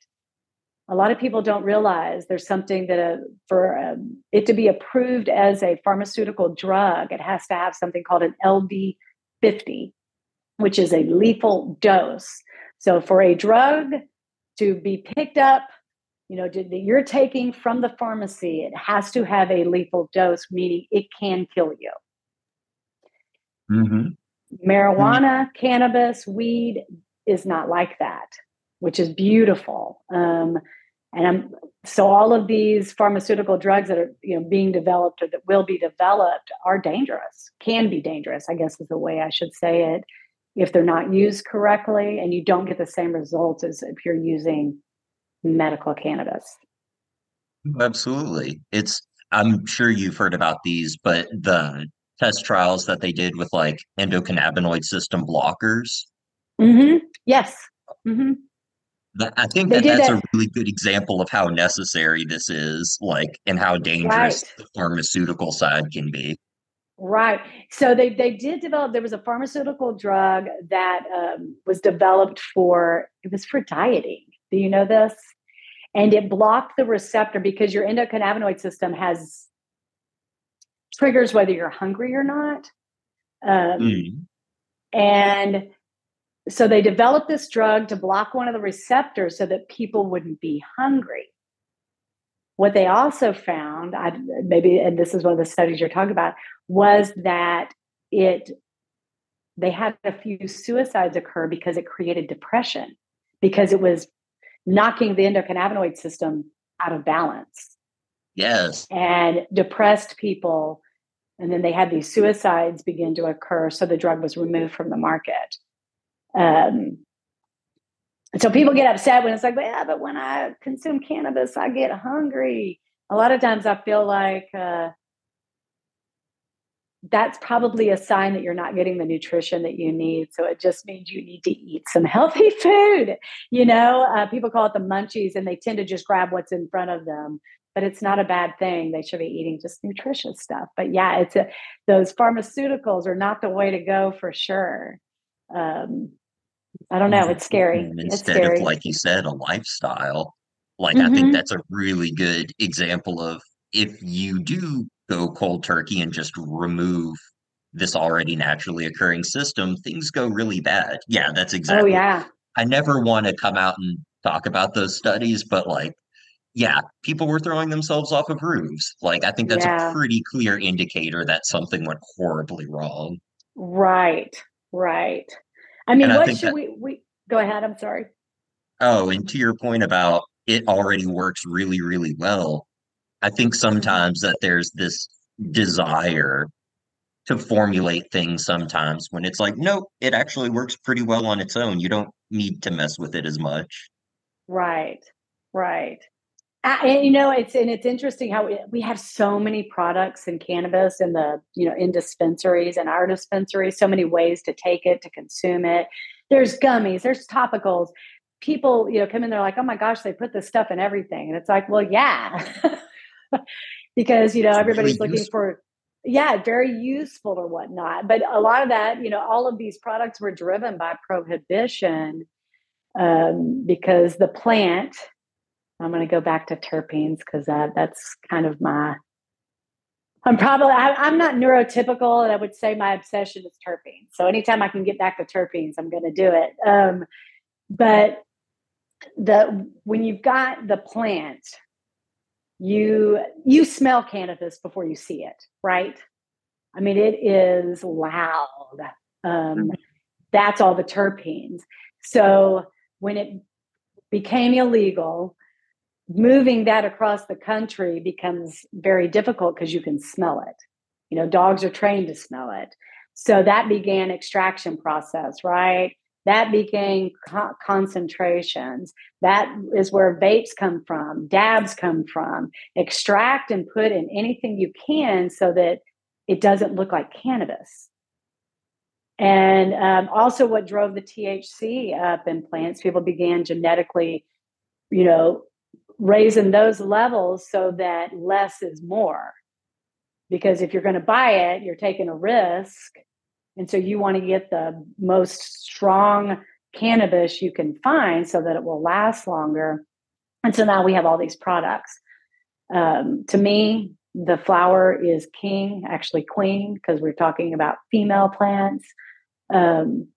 a lot of people don't realize there's something that uh for um, it to be approved as a pharmaceutical drug, it has to have something called an LD50, which is a lethal dose. So for a drug to be picked up, you know, that you're taking from the pharmacy, it has to have a lethal dose, meaning it can kill you. Mhm. Marijuana, cannabis, weed is not like that, which is beautiful. Um, and I'm, so all of these pharmaceutical drugs that are you know being developed or that will be developed are dangerous, can be dangerous, I guess is the way I should say it, if they're not used correctly, and you don't get the same results as if you're using medical cannabis. Absolutely. It's I'm sure you've heard about these, but the test trials that they did with like endocannabinoid system blockers, Mm-hmm. Yes. hmm I think that that's that- a really good example of how necessary this is, like, and how dangerous Right. the pharmaceutical side can be. Right. So they they did develop. There was a pharmaceutical drug that um, was developed for it was for dieting. Do you know this? And it blocked the receptor because your endocannabinoid system has triggers whether you're hungry or not. Um, Mm. And so they developed this drug to block one of the receptors so that people wouldn't be hungry. What they also found, I, maybe, and this is one of the studies you're talking about, was that it they had a few suicides occur because it created depression because it was knocking the endocannabinoid system out of balance. Yes. and depressed people and then they had these suicides begin to occur so the drug was removed from the market. Um, so people get upset when it's like yeah but when i consume cannabis i get hungry. A lot of times i feel like uh, that's probably a sign that you're not getting the nutrition that you need so it just means you need to eat some healthy food you know uh, people call it the munchies and they tend to just grab what's in front of them but it's not a bad thing. They should be eating just nutritious stuff. But yeah, it's a, those pharmaceuticals are not the way to go for sure. Um, I don't know. It's scary. And It's instead scary. of, like you said, a lifestyle, like I think Mhm. that's a really good example of if you do go cold turkey and just remove this already naturally occurring system, things go really bad. Yeah, that's oh exactly. yeah, I never want to come out and talk about those studies, but like, yeah, people were throwing themselves off of roofs. Like, I think that's Yeah. a pretty clear indicator that something went horribly wrong. right, right. I mean, And what think should that- we? We go ahead. I'm sorry. Oh, and to your point about it already works really, really well, I think sometimes that there's this desire to formulate things sometimes when it's like, nope, it actually works pretty well on its own. You don't need to mess with it as much. Right, right. Uh, and you know, it's and it's interesting how we, we have so many products in cannabis in the you know in dispensaries and our dispensaries. So many ways to take it to consume it. There's gummies. There's topicals. People, you know, come in. They're like, "Oh my gosh, they put this stuff in everything," and it's like, "Well, yeah," because you know everybody's looking for yeah, very useful or whatnot. But a lot of that, you know, all of these products were driven by prohibition um, because the plant. I'm going to go back to terpenes because that that's kind of my. I'm probably I, am not neurotypical, and I would say my obsession is terpenes. So anytime I can get back to terpenes, I'm going to do it. Um, but the when you've got the plant you you smell cannabis before you see it right? I mean it is loud. Um, mm-hmm. that's all the terpenes. So when it became illegal moving that across the country becomes very difficult because you can smell it. You know dogs are trained to smell it. So that began extraction process right that became co- concentrations. That is where vapes come from, dabs come from. Extract and put in anything you can so that it doesn't look like cannabis. And um, also, what drove the THC up in plants, people began genetically, you know, raising those levels so that less is more. Because if you're going to buy it, you're taking a risk and so you want to get the most strong cannabis you can find so that it will last longer. And so now we have all these products. Um, to me, the flower is king, actually queen, because we're talking about female plants. Um,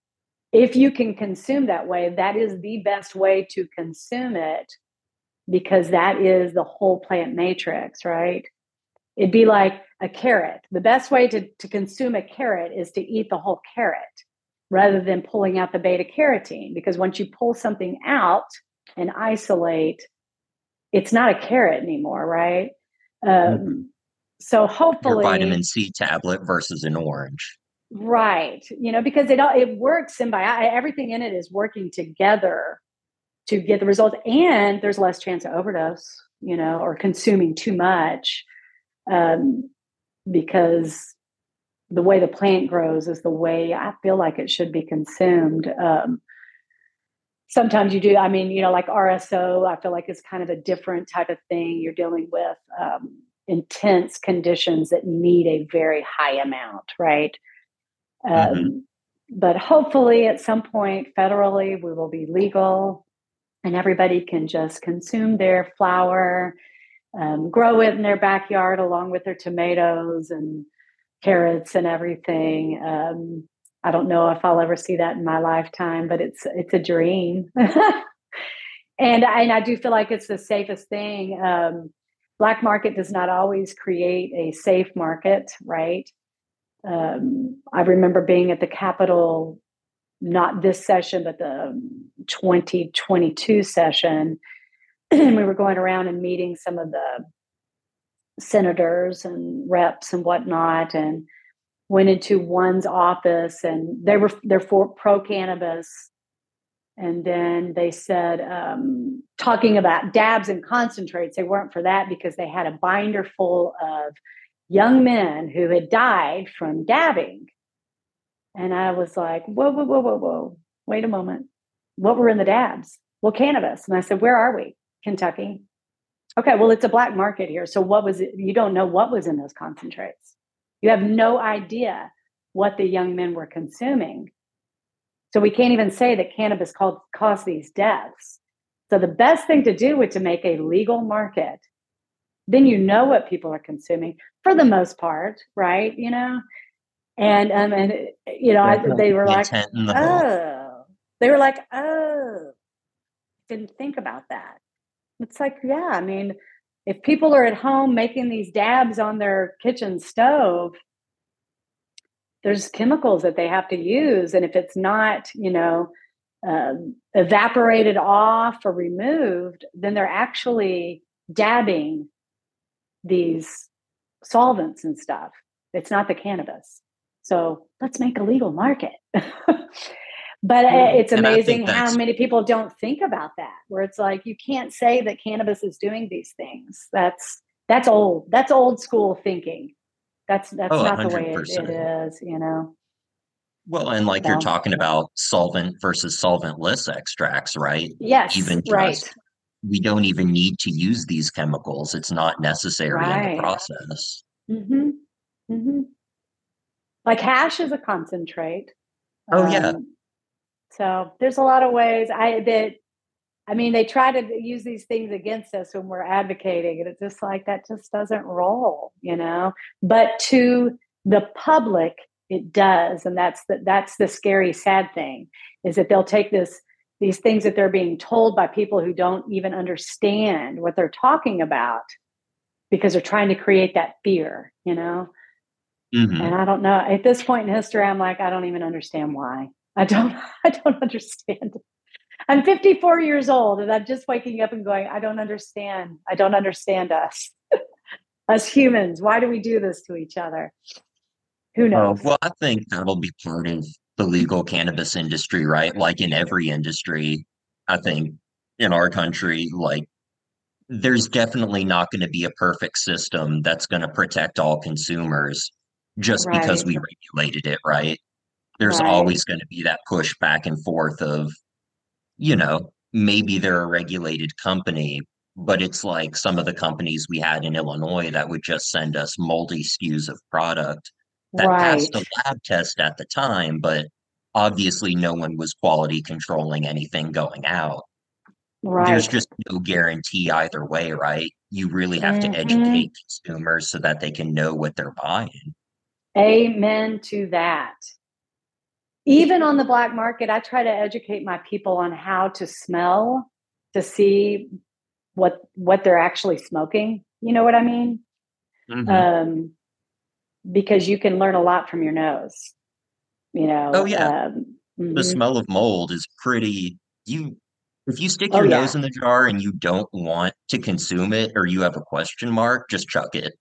if you can consume that way, that is the best way to consume it because that is the whole plant matrix, right? It'd be like a carrot. The best way to, to consume a carrot is to eat the whole carrot rather than pulling out the beta carotene. Because once you pull something out and isolate, it's not a carrot anymore, right? Um, mm-hmm. So hopefully, Your vitamin C tablet versus an orange, right? You know, because it all it works symbiotic. Everything in it is working together to get the results, and there's less chance of overdose. You know, or consuming too much um, because the way the plant grows is the way I feel like it should be consumed. Um, sometimes you do, I mean, you know, like RSO, I feel like it's kind of a different type of thing. You're dealing with um, intense conditions that need a very high amount, right? Mm-hmm. Um, but hopefully, at some point, federally, we will be legal and everybody can just consume their flower um, grow it in their backyard along with their tomatoes and carrots and everything. Um, I don't know if I'll ever see that in my lifetime, but it's it's a dream. and I, and I do feel like it's the safest thing. Um, black market does not always create a safe market, right? Um, I remember being at the Capitol, not this session, but the 2022 session, we were going around and meeting some of the senators and reps and whatnot and went into one's office and they were they're for pro cannabis. And then they said um, talking about dabs and concentrates they weren't for that because they had a binder full of young men who had died from dabbing. And i was like whoa whoa whoa whoa whoa wait a moment. What were in the dabs? Well cannabis. And i said where are we Kentucky. Okay, well, it's a black market here. So, what was it? You don't know what was in those concentrates. You have no idea what the young men were consuming. So, we can't even say that cannabis called, caused these deaths. So, the best thing to do would to make a legal market. Then you know what people are consuming for the most part, right? You know, and um, and you know, I, they were like, oh, they were like, oh, didn't think about that. It's like, yeah, I mean, if people are at home making these dabs on their kitchen stove, there's chemicals that they have to use. And if it's not, you know, um, evaporated off or removed, then they're actually dabbing these solvents and stuff. It's not the cannabis. So let's make a legal market. but uh, it's amazing how many people don't think about that, where it's like you can't say that cannabis is doing these things. That's that's old. That's old school thinking. That's that's oh, not 100%. the way it, it is, you know. Well, and like so. you're talking about solvent versus solventless extracts, right? Yes, even just, right. We don't even need to use these chemicals. It's not necessary right. in the process. Mm-hmm. Mm-hmm. Like hash is a concentrate. Oh um, yeah. So there's a lot of ways I that I mean they try to use these things against us when we're advocating, and it's just like that just doesn't roll, you know. But to the public, it does, and that's the that's the scary, sad thing is that they'll take this these things that they're being told by people who don't even understand what they're talking about because they're trying to create that fear, you know. Mm-hmm. And I don't know. At this point in history, I'm like, I don't even understand why. I don't. I don't understand. I'm 54 years old, and I'm just waking up and going, I don't understand. I don't understand us, us humans. Why do we do this to each other? Who knows? well, I think that'll be part of the legal cannabis industry, right? Like in every industry, I think in our country, like there's definitely not going to be a perfect system that's going to protect all consumers just right. because we regulated it, right? There's right. always going to be that push back and forth of, you know, maybe they're a regulated company, but it's like some of the companies we had in Illinois that would just send us moldy SKUs of product that right. passed the lab test at the time, but obviously no one was quality controlling anything going out. Right. There's just no guarantee either way, right? You really have mm-hmm. to educate consumers so that they can know what they're buying. Amen to that. Even on the black market, I try to educate my people on how to smell to see what what they're actually smoking. You know what I mean? Mm-hmm. Um, because you can learn a lot from your nose. You know. Oh yeah. Um, mm-hmm. The smell of mold is pretty. You if you stick oh, your oh, nose yeah. in the jar and you don't want to consume it or you have a question mark, just chuck it.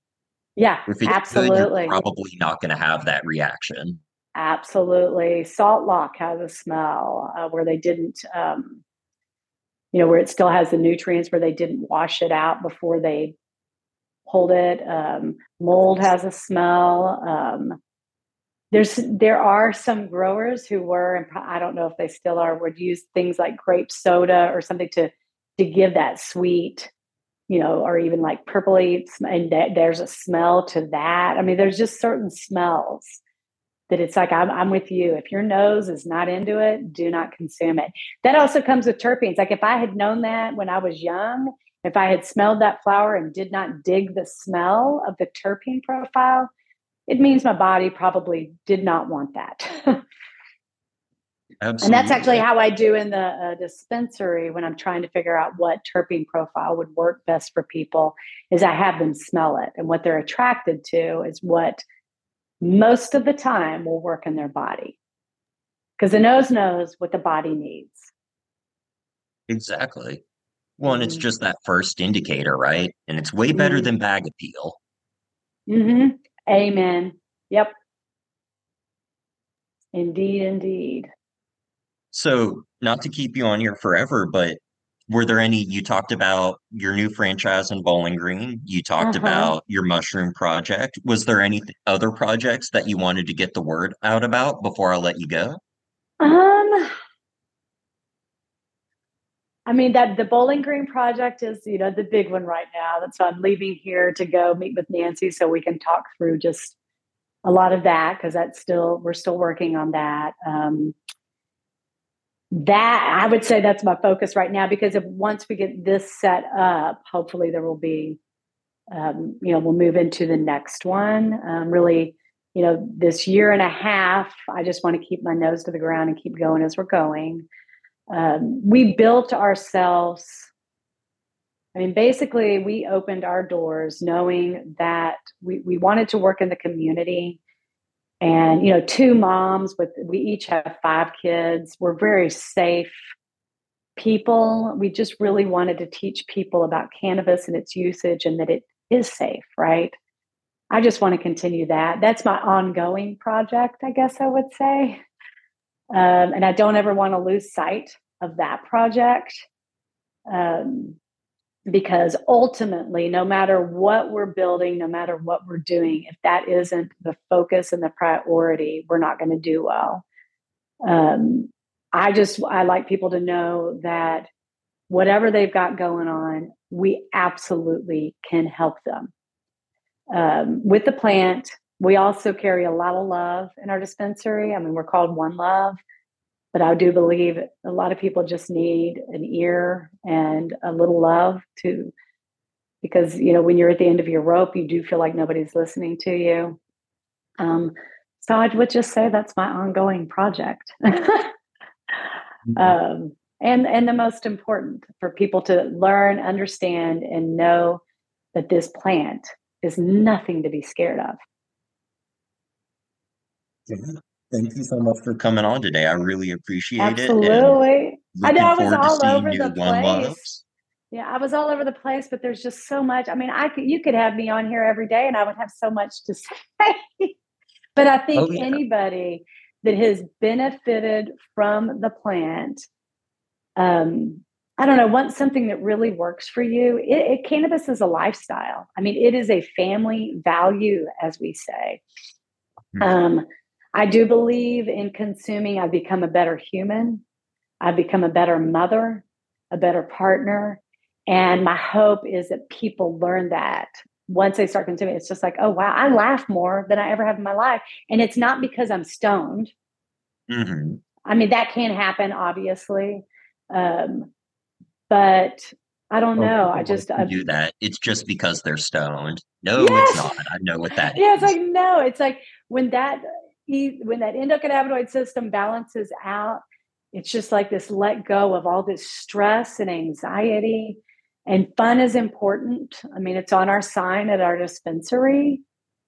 Yeah, if it's absolutely. Good, you're probably not going to have that reaction. Absolutely. Salt Lock has a smell uh, where they didn't, um, you know, where it still has the nutrients, where they didn't wash it out before they pulled it. Um, mold has a smell. Um, there's there are some growers who were, and I don't know if they still are, would use things like grape soda or something to to give that sweet you know, or even like purpley, and there's a smell to that. I mean, there's just certain smells that it's like I'm, I'm with you. If your nose is not into it, do not consume it. That also comes with terpenes. Like if I had known that when I was young, if I had smelled that flower and did not dig the smell of the terpene profile, it means my body probably did not want that. Absolutely. And that's actually how I do in the uh, dispensary when I'm trying to figure out what terpene profile would work best for people is I have them smell it and what they're attracted to is what most of the time will work in their body. Because the nose knows what the body needs. Exactly. Well, and it's mm-hmm. just that first indicator, right? And it's way better mm-hmm. than bag appeal. Mm-hmm. Amen. Yep. Indeed, indeed. So, not to keep you on here forever, but were there any you talked about your new franchise in Bowling Green? You talked uh-huh. about your mushroom project. Was there any other projects that you wanted to get the word out about before I let you go? Um I mean that the Bowling Green project is, you know, the big one right now. That's why I'm leaving here to go meet with Nancy so we can talk through just a lot of that because that's still we're still working on that. Um, that I would say that's my focus right now because if once we get this set up, hopefully there will be, um, you know, we'll move into the next one. Um, really, you know, this year and a half, I just want to keep my nose to the ground and keep going as we're going. Um, we built ourselves. I mean, basically, we opened our doors knowing that we, we wanted to work in the community and you know two moms with we each have five kids we're very safe people we just really wanted to teach people about cannabis and its usage and that it is safe right I just want to continue that. That's my ongoing project, I guess I would say. Um, and I don't ever want to lose sight of that project um, because ultimately, no matter what we're building, no matter what we're doing, if that isn't the focus and the priority, we're not going to do well. Um, I just I like people to know that whatever they've got going on, we absolutely can help them. Um, with the plant, we also carry a lot of love in our dispensary. I mean, we're called One Love, but I do believe a lot of people just need an ear and a little love to, because, you know, when you're at the end of your rope, you do feel like nobody's listening to you. Um, so I would just say that's my ongoing project. Mm-hmm. um, and and the most important for people to learn, understand, and know that this plant is nothing to be scared of. Thank you so much for coming on today. I really appreciate Absolutely. it. Absolutely. I know I was all over the place. Yeah, I was all over the place, but there's just so much. I mean, I could you could have me on here every day and I would have so much to say. but I think oh, yeah. anybody that has benefited from the plant um, I don't know, want something that really works for you. It, it, cannabis is a lifestyle. I mean, it is a family value, as we say. Mm-hmm. Um, I do believe in consuming. I've become a better human. I've become a better mother, a better partner. And my hope is that people learn that once they start consuming. It's just like, oh, wow, I laugh more than I ever have in my life. And it's not because I'm stoned. Mm-hmm. I mean, that can happen, obviously. Um, but I don't know. I just I do that. It's just because they're stoned. No, yes. it's not. I know what that yeah, is. it's like no. It's like when that when that endocannabinoid system balances out, it's just like this let go of all this stress and anxiety. And fun is important. I mean, it's on our sign at our dispensary.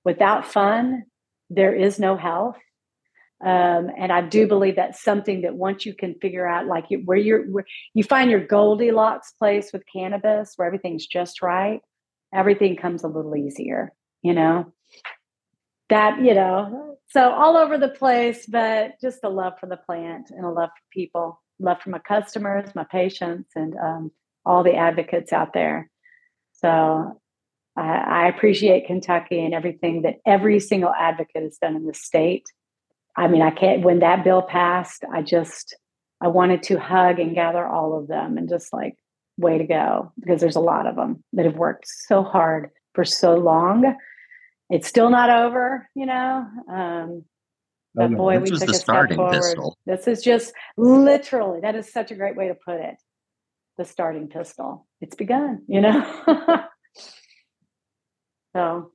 Without fun, there is no health. Um, and I do believe that's something that once you can figure out, like where you're, where you find your Goldilocks place with cannabis, where everything's just right, everything comes a little easier. You know, that you know, so all over the place, but just a love for the plant and a love for people, love for my customers, my patients, and um, all the advocates out there. So I, I appreciate Kentucky and everything that every single advocate has done in the state I mean, I can't, when that bill passed, I just, I wanted to hug and gather all of them and just like, way to go, because there's a lot of them that have worked so hard for so long. It's still not over, you know. Um, but oh, boy, we took a step forward. Pistol. This is just literally, that is such a great way to put it. The starting pistol. It's begun, you know. so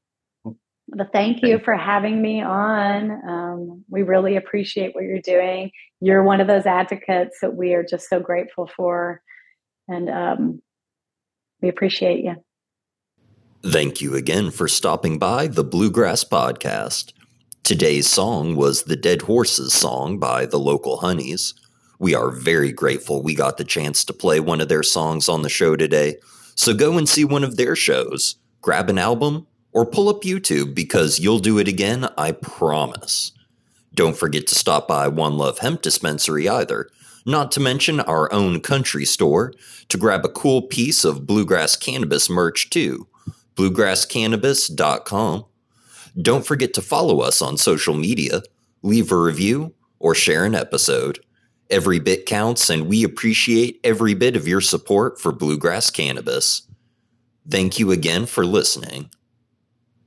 but thank you for having me on. Um, we really appreciate what you're doing. You're one of those advocates that we are just so grateful for. And um, we appreciate you. Thank you again for stopping by the Bluegrass Podcast. Today's song was the Dead Horses song by the local Honeys. We are very grateful we got the chance to play one of their songs on the show today. So go and see one of their shows, grab an album, or pull up YouTube because you'll do it again, I promise. Don't forget to stop by One Love Hemp Dispensary either, not to mention our own country store, to grab a cool piece of bluegrass cannabis merch too. Bluegrasscannabis.com. Don't forget to follow us on social media, leave a review, or share an episode. Every bit counts, and we appreciate every bit of your support for bluegrass cannabis. Thank you again for listening.